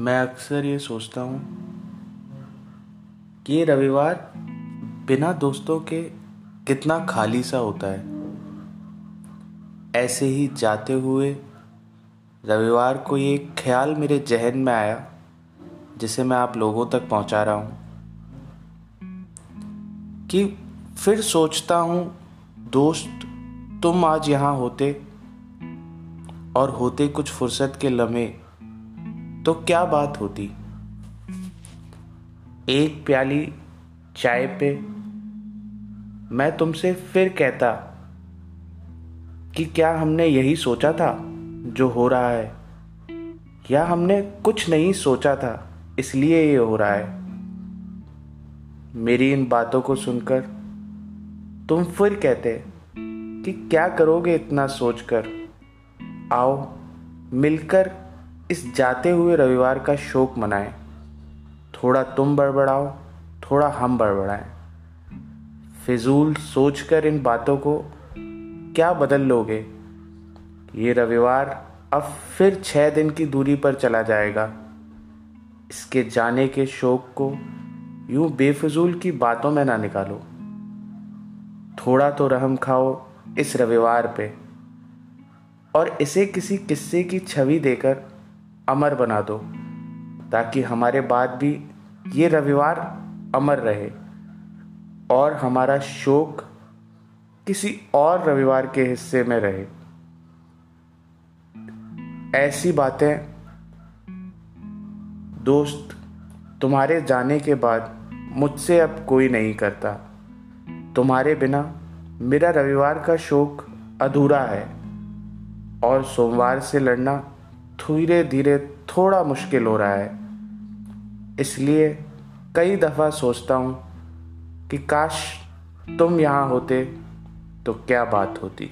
मैं अक्सर ये सोचता हूँ कि रविवार बिना दोस्तों के कितना खाली सा होता है। ऐसे ही जाते हुए रविवार को ये ख्याल मेरे जहन में आया, जिसे मैं आप लोगों तक पहुँचा रहा हूँ कि फिर सोचता हूँ, दोस्त, तुम आज यहाँ होते और होते कुछ फुर्सत के लम्हे तो क्या बात होती? एक प्याली चाय पे मैं तुमसे फिर कहता कि क्या हमने यही सोचा था जो हो रहा है? या हमने कुछ नहीं सोचा था, इसलिए ये हो रहा है? मेरी इन बातों को सुनकर तुम फिर कहते कि क्या करोगे इतना सोचकर? आओ मिलकर इस जाते हुए रविवार का शोक मनाएँ। थोड़ा तुम बड़बड़ाओ, थोड़ा हम बड़बड़ाएँ। फिजूल सोचकर इन बातों को क्या बदल लोगे? ये रविवार अब फिर छः दिन की दूरी पर चला जाएगा। इसके जाने के शोक को यूँ बेफजूल की बातों में ना निकालो। थोड़ा तो रहम खाओ इस रविवार पे। और इसे किसी किस्से की छवि देकर अमर बना दो, ताकि हमारे बाद भी ये रविवार अमर रहे और हमारा शोक किसी और रविवार के हिस्से में रहे। ऐसी बातें दोस्त तुम्हारे जाने के बाद मुझसे अब कोई नहीं करता। तुम्हारे बिना मेरा रविवार का शोक अधूरा है और सोमवार से लड़ना धीरे धीरे थोड़ा मुश्किल हो रहा है। इसलिए कई दफ़ा सोचता हूँ कि काश तुम यहाँ होते तो क्या बात होती।